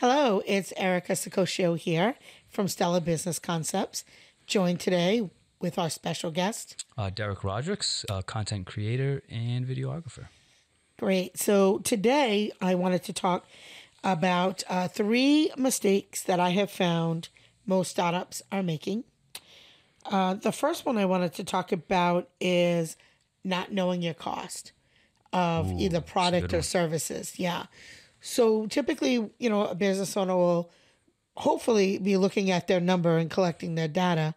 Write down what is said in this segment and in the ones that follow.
Hello, it's Erica Sicoscio here from Stellar Business Concepts, joined today with our special guest. Uh, Derek Rodericks, uh, content creator and videographer. Great. So today I wanted to talk about uh, three mistakes that I have found most startups are making. Uh, the first one I wanted to talk about is not knowing your cost of Ooh, either product or services. Yeah. So typically, you know, a business owner will hopefully be looking at their number and collecting their data.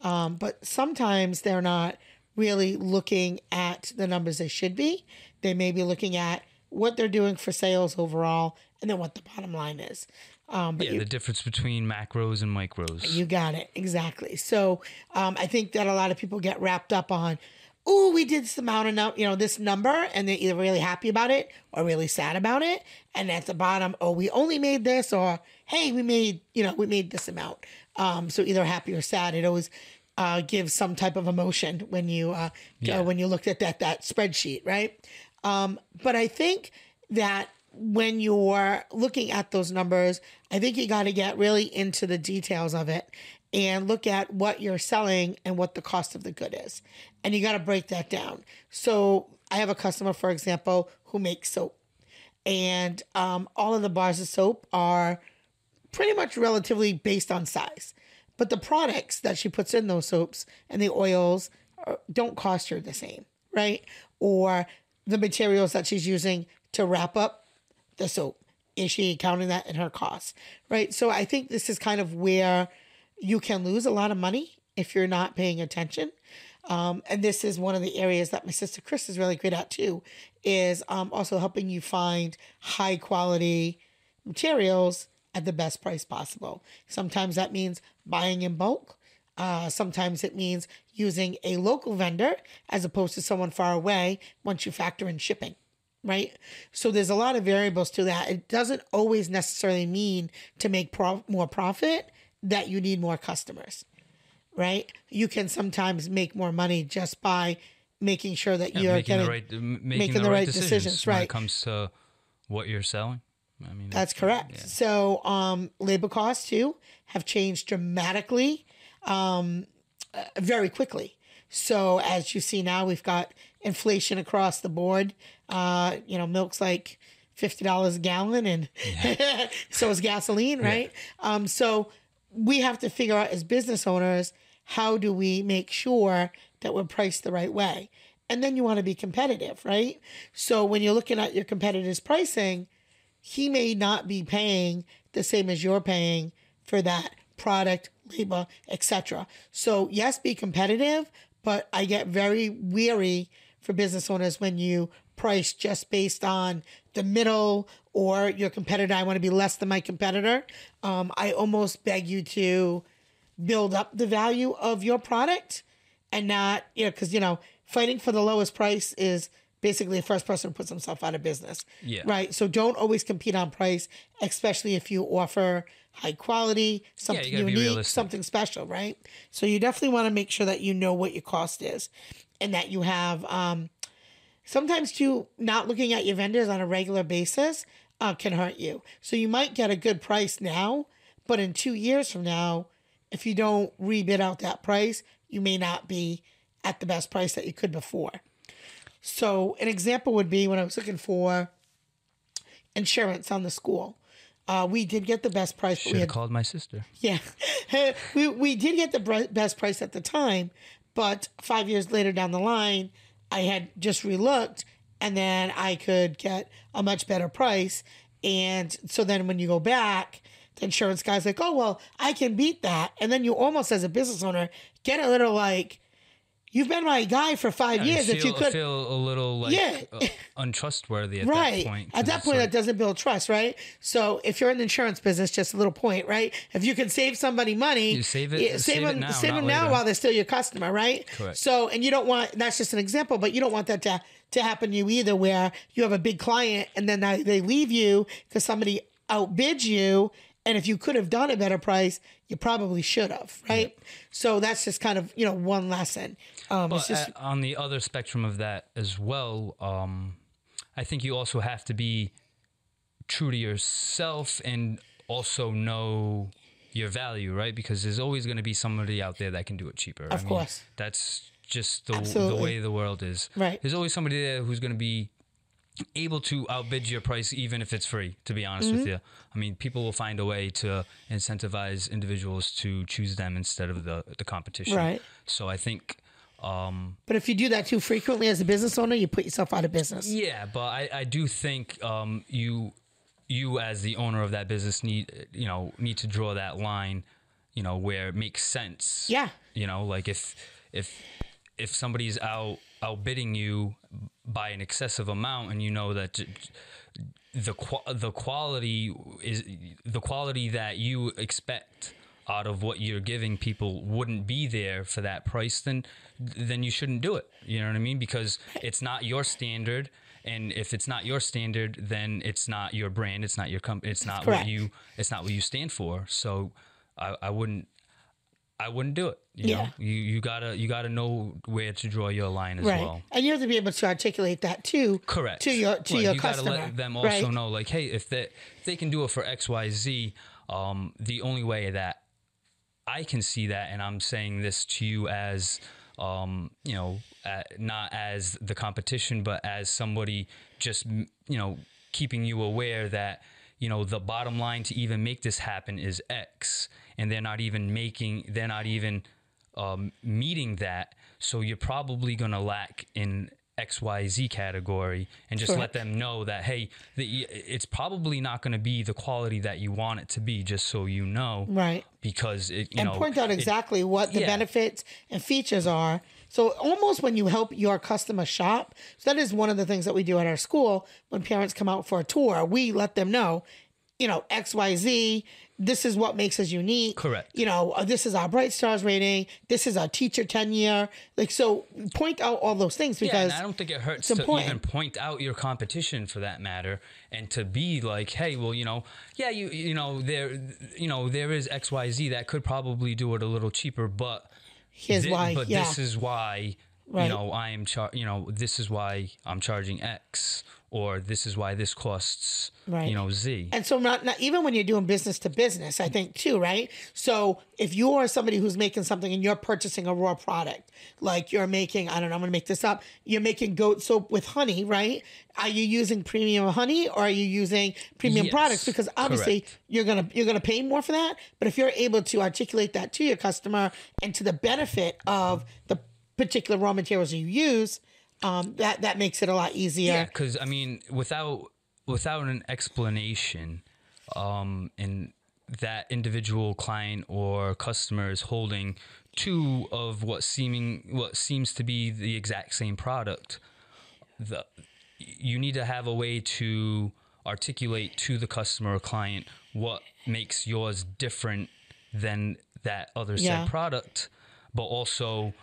Um, but sometimes they're not really looking at the numbers they should be. They may be looking at what they're doing for sales overall and then what the bottom line is. Um, but Yeah, you, the difference between macros and micros. you got it. Exactly. So um, I think that a lot of people get wrapped up on, oh, we did this amount of, you know, this number, and they're either really happy about it or really sad about it. And at the bottom, oh, we only made this, or hey, we made, you know, we made this amount. Um, so either happy or sad. It always uh, gives some type of emotion when you uh, Yeah. uh, when you looked at that that spreadsheet, right? Um, but I think that when you're looking at those numbers, I think you got to get really into the details of it and look at what you're selling and what the cost of the good is. And you got to break that down. So I have a customer, for example, who makes soap. And um, all of the bars of soap are pretty much relatively based on size. But the products that she puts in those soaps and the oils are, don't cost her the same, right? Or the materials that she's using to wrap up the soap. Is she counting that in her cost, right? So I think this is kind of where you can lose a lot of money if you're not paying attention. Um, and this is one of the areas that my sister Chris is really great at too, is um, also helping you find high quality materials at the best price possible. Sometimes that means buying in bulk. Uh, sometimes it means using a local vendor as opposed to someone far away once you factor in shipping, right? So there's a lot of variables to that. It doesn't always necessarily mean to make pro- more profit that you need more customers, right? You can sometimes make more money just by making sure that Yeah, you're making getting the right, m- making, the, right decisions, when right. it comes to what you're selling. I mean, That's correct. yeah. So, um, labor costs too have changed dramatically, um, uh, very quickly. So, as you see now, we've got inflation across the board. Uh, you know, milk's like fifty dollars a gallon, and so is gasoline, right? Um, so, we have to figure out as business owners how do we make sure that we're priced the right way, and then you want to be competitive, right? So, when you're looking at your competitors' pricing he may not be paying the same as you're paying for that product, labor, etc. So yes, be competitive, but I get very weary for business owners when you price just based on the middle or your competitor. I want to be less than my competitor. Um, I almost beg you to build up the value of your product and not, you know, because, you know, fighting for the lowest price is basically the first person who puts himself out of business. Yeah. Right. So don't always compete on price, especially if you offer high quality, something gotta unique, something special, right? So you definitely want to make sure that you know what your cost is and that you have um sometimes too not looking at your vendors on a regular basis uh, can hurt you. So you might get a good price now, but in two years from now, if you don't rebid out that price, you may not be at the best price that you could before. So an example would be when I was looking for insurance on the school. Uh, we did get the best price, Should we have had called my sister. yeah, we we did get the br- best price at the time, but five years later down the line, I had just relooked, and then I could get a much better price. And so then when you go back, the insurance guy's like, "Oh well, I can beat that," and then you almost, as a business owner, get a little like, "You've been my guy for five Yeah, years. you if you could, feel a little like Yeah. uh, untrustworthy at right that point. at that point like- that doesn't build trust right so if you're in the insurance business just a little point right if you can save somebody money You save it- save it them now, save them now while they're still your customer right Correct. so and you don't want that's just an example but you don't want that to to happen to you either where you have a big client and then they they leave you because somebody outbids you and if you could have done a better price you probably should have right so that's just kind of you know one lesson um it's But just uh, on the other spectrum of that as well, um, I think you also have to be true to yourself and also know your value, right? Because there's always going to be somebody out there that can do it cheaper. Of course. That's just the, the way the world is. Right. There's always somebody there who's going to be able to outbid your price even if it's free to be honest Mm-hmm. with you i mean people will find a way to incentivize individuals to choose them instead of the the competition Right. so i think um But if you do that too frequently as a business owner, you put yourself out of business. yeah but i i do think um you you as the owner of that business need you know need to draw that line you know where it makes sense Yeah. you know like if if if somebody's out outbidding you by an excessive amount and you know that the the quality is the quality that you expect out of what you're giving people wouldn't be there for that price then then you shouldn't do it. You know what i mean? Because it's not your standard and if it's not your standard then it's not your brand it's not your company it's not Correct. what you it's not what you stand for. So i, I wouldn't I wouldn't do it. You Yeah. know, you you gotta you gotta know where to draw your line as Right. well. And you have to be able to articulate that too. Correct. To your to Right, your you customer. gotta let them also right? know, like, hey, if they if they can do it for X Y Z, um, the only way that I can see that, and I'm saying this to you as, um, you know, uh, not as the competition, but as somebody just you know keeping you aware that you know the bottom line to even make this happen is X, and they're not even making, they're not even um, meeting that. So you're probably going to lack in XYZ category and just Correct. let them know that, hey, the, it's probably not going to be the quality that you want it to be, just so you know. Right. Because it, you and know, point out it- exactly what the yeah. benefits and features are. So almost when you help your customer shop, so that is one of the things that we do at our school when parents come out for a tour. We let them know, you know, X, Y, Z. This is what makes us unique. Correct. You know, uh, this is our Bright Stars rating. This is our teacher tenure. Like so, point out all those things because and I don't think it hurts to important. even point out your competition for that matter, and to be like, hey, well, you know, yeah, you you know, there, you know, there is X Y Z that could probably do it a little cheaper, but here's why. but yeah. this is why Right. you know I am char- you know this is why I'm charging X or this is why this costs Right. you know Z. And so, not, not even when you're doing business to business, I think too, right? So, if you're somebody who's making something and you're purchasing a raw product, like you're making, I don't know, I'm gonna make this up. You're making goat soap with honey, right? Are you using premium honey or are you using premium Yes, products? Because obviously correct. you're gonna you're gonna pay more for that. But if you're able to articulate that to your customer and to the benefit of the particular raw materials you use, um, that that makes it a lot easier. Yeah, because I mean, without without an explanation, um, and that individual client or customer is holding two of what seeming what seems to be the exact same product, the you need to have a way to articulate to the customer or client what makes yours different than that other said product, but also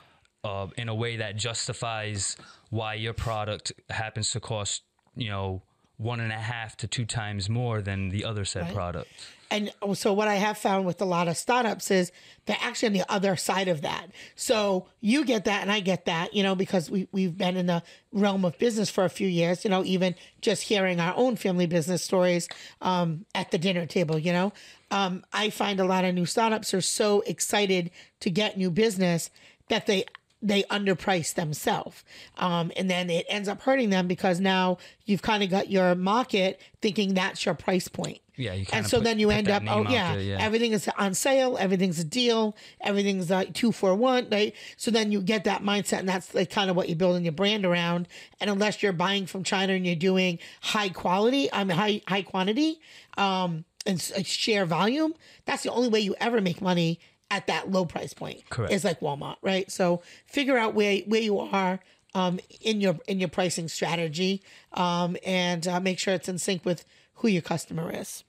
uh, in a way that justifies why your product happens to cost, you know, one and a half to two times more than the other said product. And so what I have found with a lot of startups is they're actually on the other side of that. So you get that and I get that, you know, because we, we've been in the realm of business for a few years, you know, even just hearing our own family business stories um, at the dinner table, you know. Um, I find a lot of new startups are so excited to get new business that they they underprice themselves. Um, and then it ends up hurting them because now you've kind of got your market thinking that's your price point. Yeah, you And so put- then you end up, oh yeah, there, yeah. everything is on sale, everything's a deal, everything's like two for one, right? So then you get that mindset, and that's like kind of what you're building your brand around. And unless you're buying from China and you're doing high quality, I mean high high quantity, um, and share volume, that's the only way you ever make money at that low price point. Correct. Is like Walmart, right? So figure out where where you are. Um, in your in your pricing strategy, um, and uh, make sure it's in sync with who your customer is.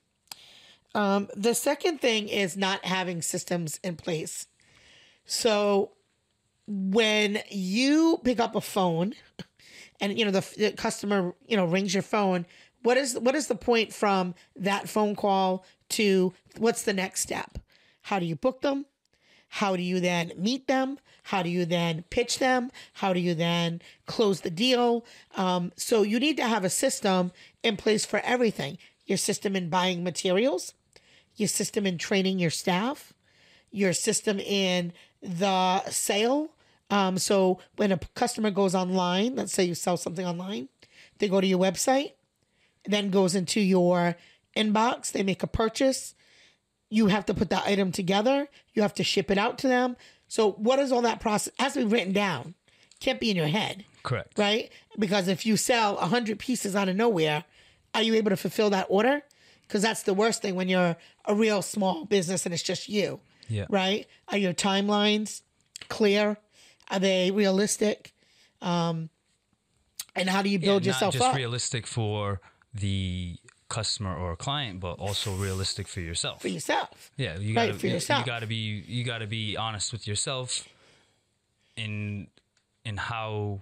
Um, the second thing is not having systems in place. So when you pick up a phone and you know the, the customer you know rings your phone, what is what is the point from that phone call to what's the next step? How do you book them? How do you then meet them? How do you then pitch them? How do you then close the deal? Um, so you need to have a system in place for everything. Your system in buying materials, your system in training your staff, your system in the sale. Um, so when a customer goes online, let's say you sell something online, they go to your website, then goes into your inbox, they make a purchase. You have to put that item together. You have to ship it out to them. So what is all that process? Has to be written down. Can't be in your head Correct. right? Because if you sell 100 pieces out of nowhere, are you able to fulfill that order? Because that's the worst thing when you're a real small business and it's just you, Yeah. right? Are your timelines clear? Are they realistic? Um, and how do you build Yeah, yourself not just up realistic for the customer or client, but also realistic for yourself. for yourself? Yeah, you Right, gotta for you- yourself. You gotta be you gotta be honest with yourself in in how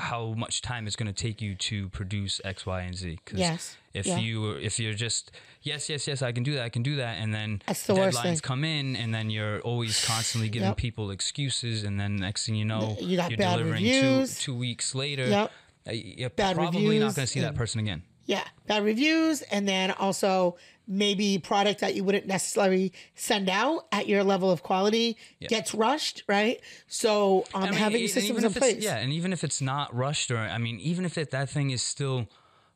how much time it's going to take you to produce X, Y, and Z. 'Cause Yes, If yeah. you if you're just yes, yes, yes, I can do that, I can do that, and then That's the deadlines come in, and then you're always constantly giving Yep. people excuses, and then next thing you know, You got are bad delivering two two weeks later. Yep. uh, You're Bad probably not going to see that person again. Yeah, bad reviews, and then also maybe product that you wouldn't necessarily send out at your level of quality gets rushed, right? So um, I mean, having and systems in place. Yeah, and even if it's not rushed, or I mean, even if it, that thing is still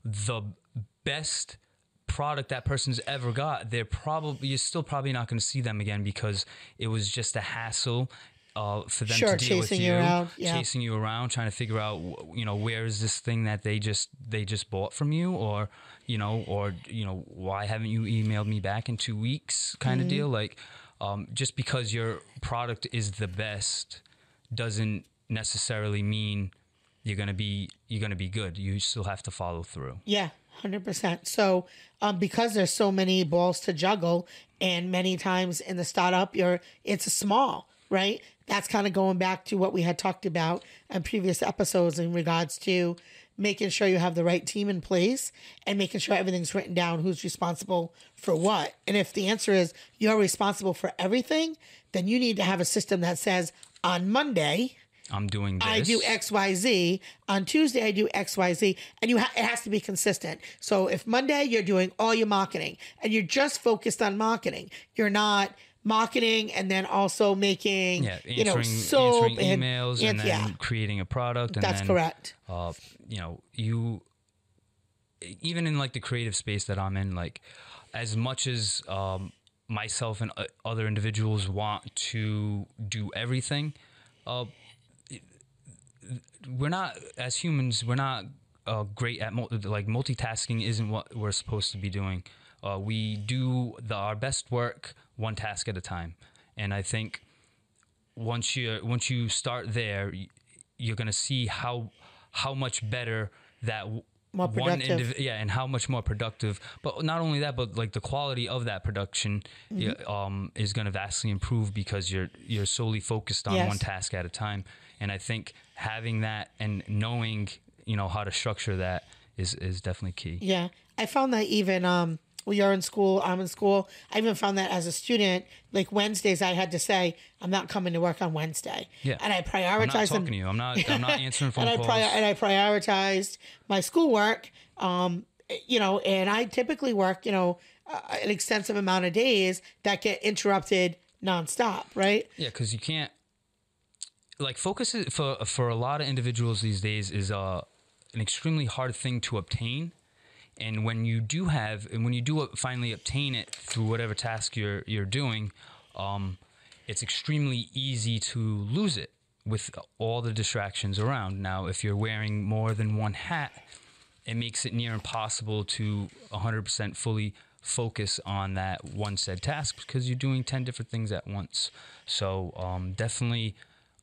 the best product that person's ever got, they're probably you're still probably not going to see them again because it was just a hassle. Uh, for them Sure, to deal with you, you around, yeah. chasing you around, trying to figure out, you know, where is this thing that they just they just bought from you, or you know, or you know, why haven't you emailed me back in two weeks, kind Mm-hmm. of deal. Like, um, just because your product is the best doesn't necessarily mean you're gonna be you're gonna be good. You still have to follow through. Yeah, hundred percent. So, um, because there's so many balls to juggle, and many times in the startup, you're it's small, right? That's kind of going back to what we had talked about in previous episodes in regards to making sure you have the right team in place and making sure everything's written down who's responsible for what. And if the answer is you're responsible for everything, then you need to have a system that says on Monday, I'm doing this. I do XYZ. On Tuesday, I do XYZ. And you ha- it has to be consistent. So if Monday you're doing all your marketing and you're just focused on marketing, you're not marketing and then also making, yeah, you know, soap and, emails and- and then yeah, creating a product. And that's then, correct. uh, you know, you even in like the creative space that I'm in, like as much as um, myself and uh, other individuals want to do everything, uh, we're not as humans. We're not uh, great at mul- like multitasking. Isn't what we're supposed to be doing. Uh, we do the, our best work one task at a time, and I think once you once you start there, you're gonna see how how much better that More one productive. indiv- yeah, and how much more productive. But not only that, but like the quality of that production Mm-hmm. um, is gonna vastly improve because you're you're solely focused on Yes. one task at a time. And I think having that and knowing you know how to structure that is is definitely key. Yeah. I found that even um when you're in school, I'm in school. I even found that as a student, like Wednesdays, I had to say, I'm not coming to work on Wednesday. Yeah. And I prioritized. I'm not talking them. to you. I'm not. I'm not answering phone and I calls. prior- and I prioritized my schoolwork. Um, you know, and I typically work, you know, uh, an extensive amount of days that get interrupted nonstop, right? Yeah, because you can't like focus is, for for a lot of individuals these days is uh, an extremely hard thing to obtain. And when you do have, and when you do finally obtain it through whatever task you're you're doing, um, it's extremely easy to lose it with all the distractions around. Now, if you're wearing more than one hat, it makes it near impossible to 100% fully focus on that one said task because you're doing 10 different things at once. So, um, definitely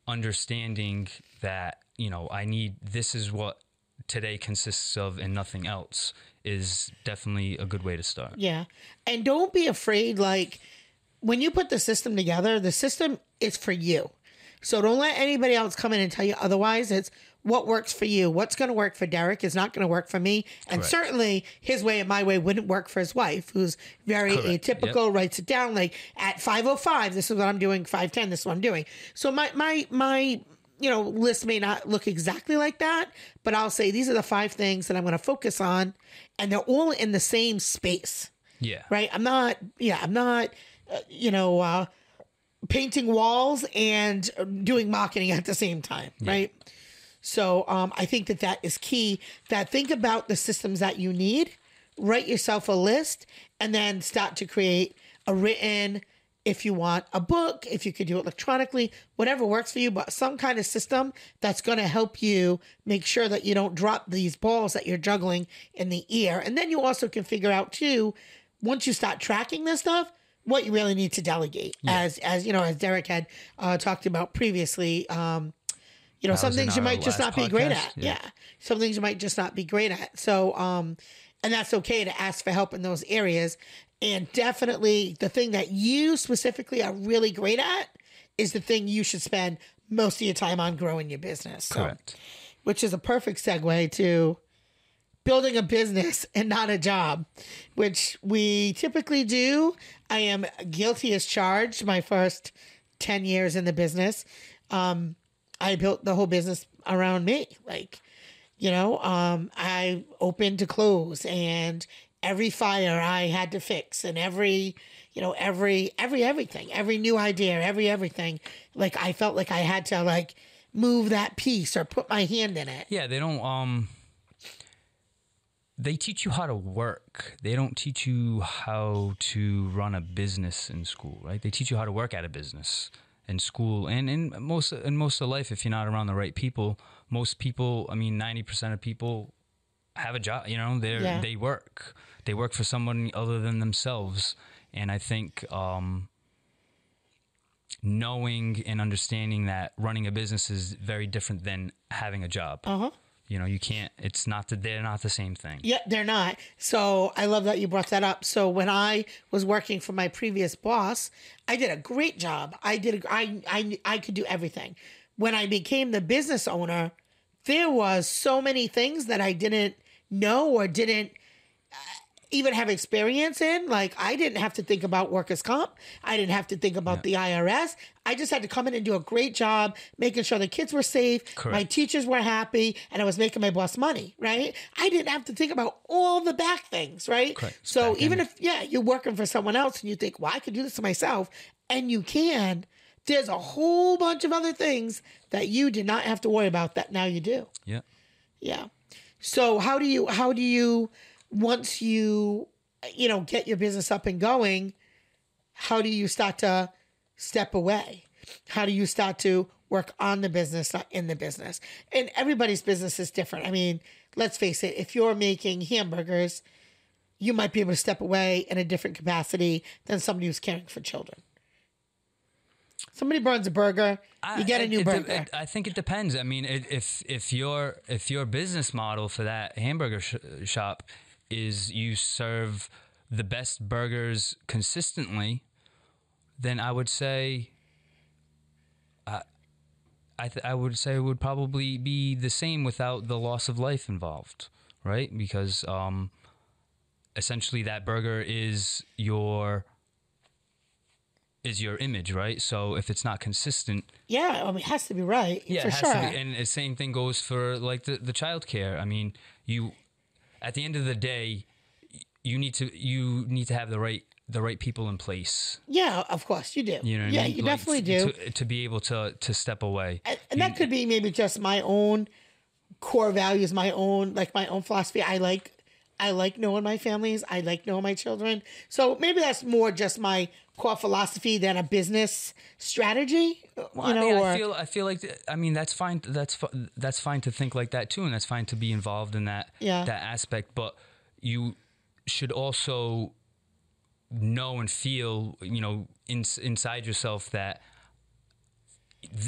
understanding that, you know, I need this is what today consists of and nothing else is definitely a good way to start. Yeah. And don't be afraid. Like, when you put the system together, the system is for you. So don't let anybody else come in and tell you otherwise. It's what works for you. What's going to work for Derek is not going to work for me. And Correct. certainly his way and my way wouldn't work for his wife, who's very Correct. atypical, writes it down like at 505, this is what I'm doing, 510, this is what I'm doing. So my, my, my, you know, list may not look exactly like that, but I'll say these are the five things that I'm going to focus on, and they're all in the same space. Yeah. Right. I'm not. Yeah. I'm not. Uh, you know, uh, painting walls and doing marketing at the same time. Right. So um, I think that that is key. That think about the systems that you need, write yourself a list, and then start to create a written. If you want a book, if you could do it electronically, whatever works for you, but some kind of system that's going to help you make sure that you don't drop these balls that you're juggling in the ear. And then you also can figure out too, once you start tracking this stuff, what you really need to delegate. As as you know, as Derek had uh, talked about previously, um, you know, That some things you might just not be great at. yeah. Yeah. Some things you might just not be great at. So, um, and that's okay to ask for help in those areas. And definitely the thing that you specifically are really great at is the thing you should spend most of your time on growing your business. So, Correct. which is a perfect segue to building a business and not a job, which we typically do. I am guilty as charged my first 10 years in the business. Um, I built the whole business around me. Like, you know, um, I opened to close and every fire I had to fix and every, you know, every, every, everything, every new idea, every, everything. Like, I felt like I had to like move that piece or put my hand in it. Yeah, they don't um they teach you how to work. They don't teach you how to run a business in school, right? They teach you how to work at a business in school and in most in most of life if you're not around the right people. Most people, I mean 90% of people have a job, you know, they Yeah. they work. They work for someone other than themselves. And I think um knowing and understanding that running a business is very different than having a job. Uh huh. You know, you can't. It's not that they're not the same thing. Yeah, they're not. So I love that you brought that up. So when I was working for my previous boss, I did a great job. I did. A, I I I could do everything. When I became the business owner, there was so many things that I didn't know or didn't even have experience in. Like I didn't have to think about workers' comp. I didn't have to think about the IRS. I just had to come in and do a great job, making sure the kids were safe, my teachers were happy, and I was making my boss money. Right? I didn't have to think about all the back things. Right? Correct. So Back even end. if yeah, you're working for someone else and you think, well, I could do this to myself, and you can. There's a whole bunch of other things that you did not have to worry about that now you do. Yeah. Yeah. So how do you how do you once you you know get your business up and going, how do you start to step away? How do you start to work on the business, not in the business? And everybody's business is different. I mean, let's face it, if you're making hamburgers, you might be able to step away in a different capacity than somebody who's caring for children. Somebody burns a burger, you get a I- new it burger. it- I think it depends. I mean, it, if if your if your business model for that hamburger sh- shop is you serve the best burgers consistently, then I would say. I I, th- I would say it would probably be the same without the loss of life involved, right? Because um, essentially that burger is your is your image, right? So if it's not consistent, yeah, I mean, it has to be right yeah, for it has sure. to be. And the same thing goes for like the the child care. I mean, you at the end of the day, you need to you need to have the right the right people in place. Yeah, of course you do. You know, what yeah, I mean? you Like, definitely do. to, to be able to to step away. and, and that could be maybe just my own core values, my own like my own philosophy. I like I like knowing my families. I like knowing my children. So maybe that's more just my core philosophy than a business strategy. Uh, well, you know, I mean, or I feel I feel like I mean that's fine. That's that's fine to think like that too, and that's fine to be involved in that Yeah. that aspect. But you should also know and feel, you know, in, inside yourself that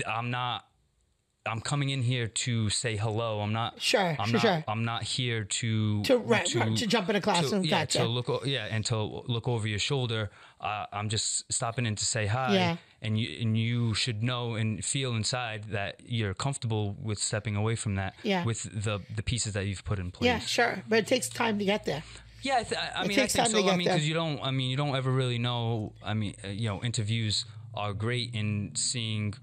I'm not. I'm coming in here to say hello. I'm not. Sure, I'm sure, not. sure. I'm not here to To- right, right, to jump in a classroom, To, yeah, gotcha. to look. Yeah, and to look over your shoulder. Uh, I'm just stopping in to say hi Yeah. and you and you should know and feel inside that you're comfortable with stepping away from that Yeah. with the the pieces that you've put in place. yeah, sure, but it takes time to get there. Yeah, I, th- I mean, I think so. to I mean, because you don't. I mean, you don't ever really know. I mean, uh, you know, interviews are great in seeing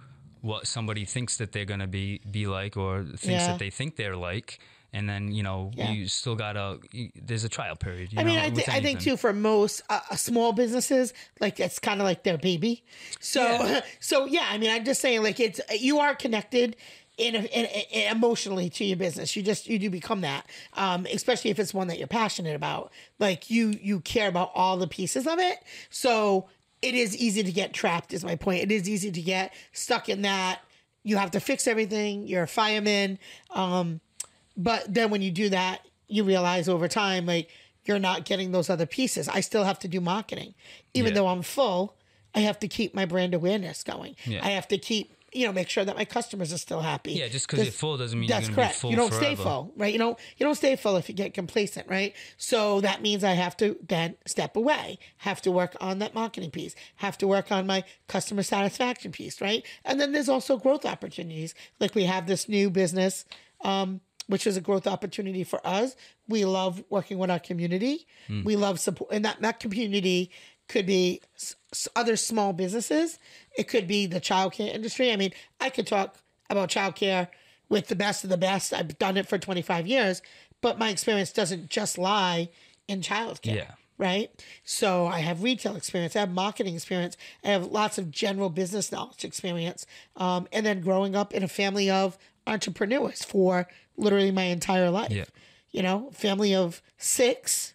what somebody thinks that they're gonna be be like or thinks Yeah. that they think they're like, and then you know Yeah. you still gotta. you- There's a trial period. You I mean, know, I, th- I think too for most uh, uh, small businesses, like it's kind of like their baby. So, Yeah. so yeah. I mean, I'm just saying, like it's you are connected. In, in, in emotionally to your business, you just you do become that, um, especially if it's one that you're passionate about. Like you you care about all the pieces of it, so it is easy to get trapped. Is my point. It is easy to get stuck in that. You have to fix everything. You're a fireman. Um, but then when you do that, you realize over time, like you're not getting those other pieces. I still have to do marketing, even Yeah. though I'm full. I have to keep my brand awareness going. Yeah. I have to keep, you know, make sure that my customers are still happy. Yeah, just because you're full doesn't mean you're That's correct. be full you don't forever. stay full, right? You don't you don't stay full if you get complacent, right? So that means I have to then step away, have to work on that marketing piece, have to work on my customer satisfaction piece, right? And then there's also growth opportunities. Like we have this new business, um, which is a growth opportunity for us. We love working with our community. We love support, and that that community could be s- other small businesses. It could be the childcare industry. I mean, I could talk about childcare with the best of the best. I've done it for 25 years, but my experience doesn't just lie in childcare. Yeah. Right. So I have retail experience. I have marketing experience. I have lots of general business knowledge experience. Um, and then growing up in a family of entrepreneurs for literally my entire life. Yeah. You know, family of six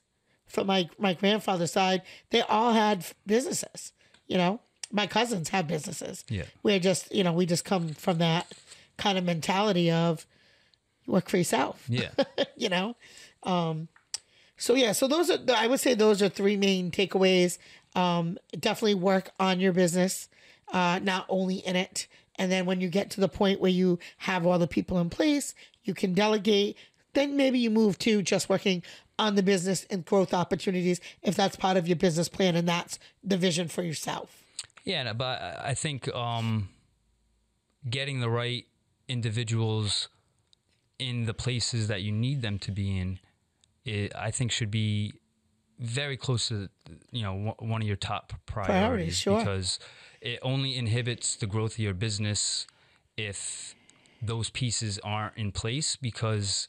from my my grandfather's side, they all had businesses. You know, my cousins have businesses. Yeah. We're just, you know, we just come from that kind of mentality of work for yourself. Yeah. you know, um, so yeah, so those are I would say those are three main takeaways. Um, definitely work on your business, uh, not only in it, and then when you get to the point where you have all the people in place, you can delegate. Then maybe you move to just working on the business and growth opportunities if that's part of your business plan and that's the vision for yourself. Yeah, no, but I think um, getting the right individuals in the places that you need them to be in, it, I think should be very close to you know one- one of your top priorities, Priorities, sure. because it only inhibits the growth of your business if those pieces aren't in place because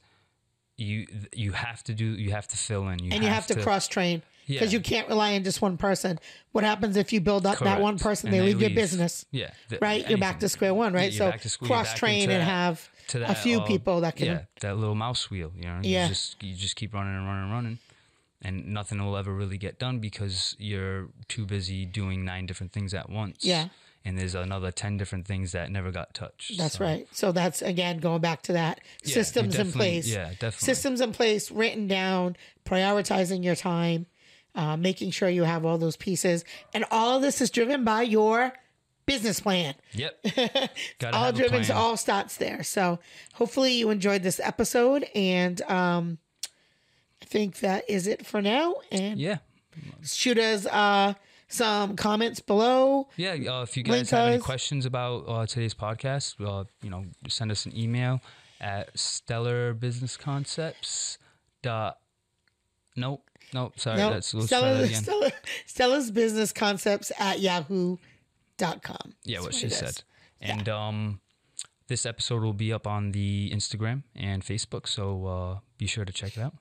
you you have to do you have to fill in you and you have to, cross train because Yeah. you can't rely on just one person. What happens if you build up that one person, they they leave your business? yeah th- right? You're back to square one, right? you're so back to square- you're back cross train and that- have to a that, few uh, people that can. yeah that little mouse wheel you know Yeah. you just you just keep running and running and running and nothing will ever really get done because you're too busy doing nine different things at once Yeah. And there's another 10 different things that never got touched That's So, right. So that's again going back to that Yeah, systems in place. yeah, definitely. Systems in place, written down, prioritizing your time, uh, making sure you have all those pieces, and all of this is driven by your business plan. yep all driven plan. all starts there. So hopefully you enjoyed this episode, and um, I think that is it for now. And yeah shoot us uh, some comments below. yeah uh, if you guys have any questions about uh, today's podcast uh, you know send us an email at stellar business concepts dot nope nope sorry No, that's let's try that again Stellar, Stellar's business concepts at yahoo.com. Yeah, what That's she said. And um, this episode will be up on the Instagram and Facebook, so uh, be sure to check it out.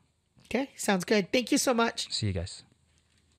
Okay, sounds good. Thank you so much. See you guys.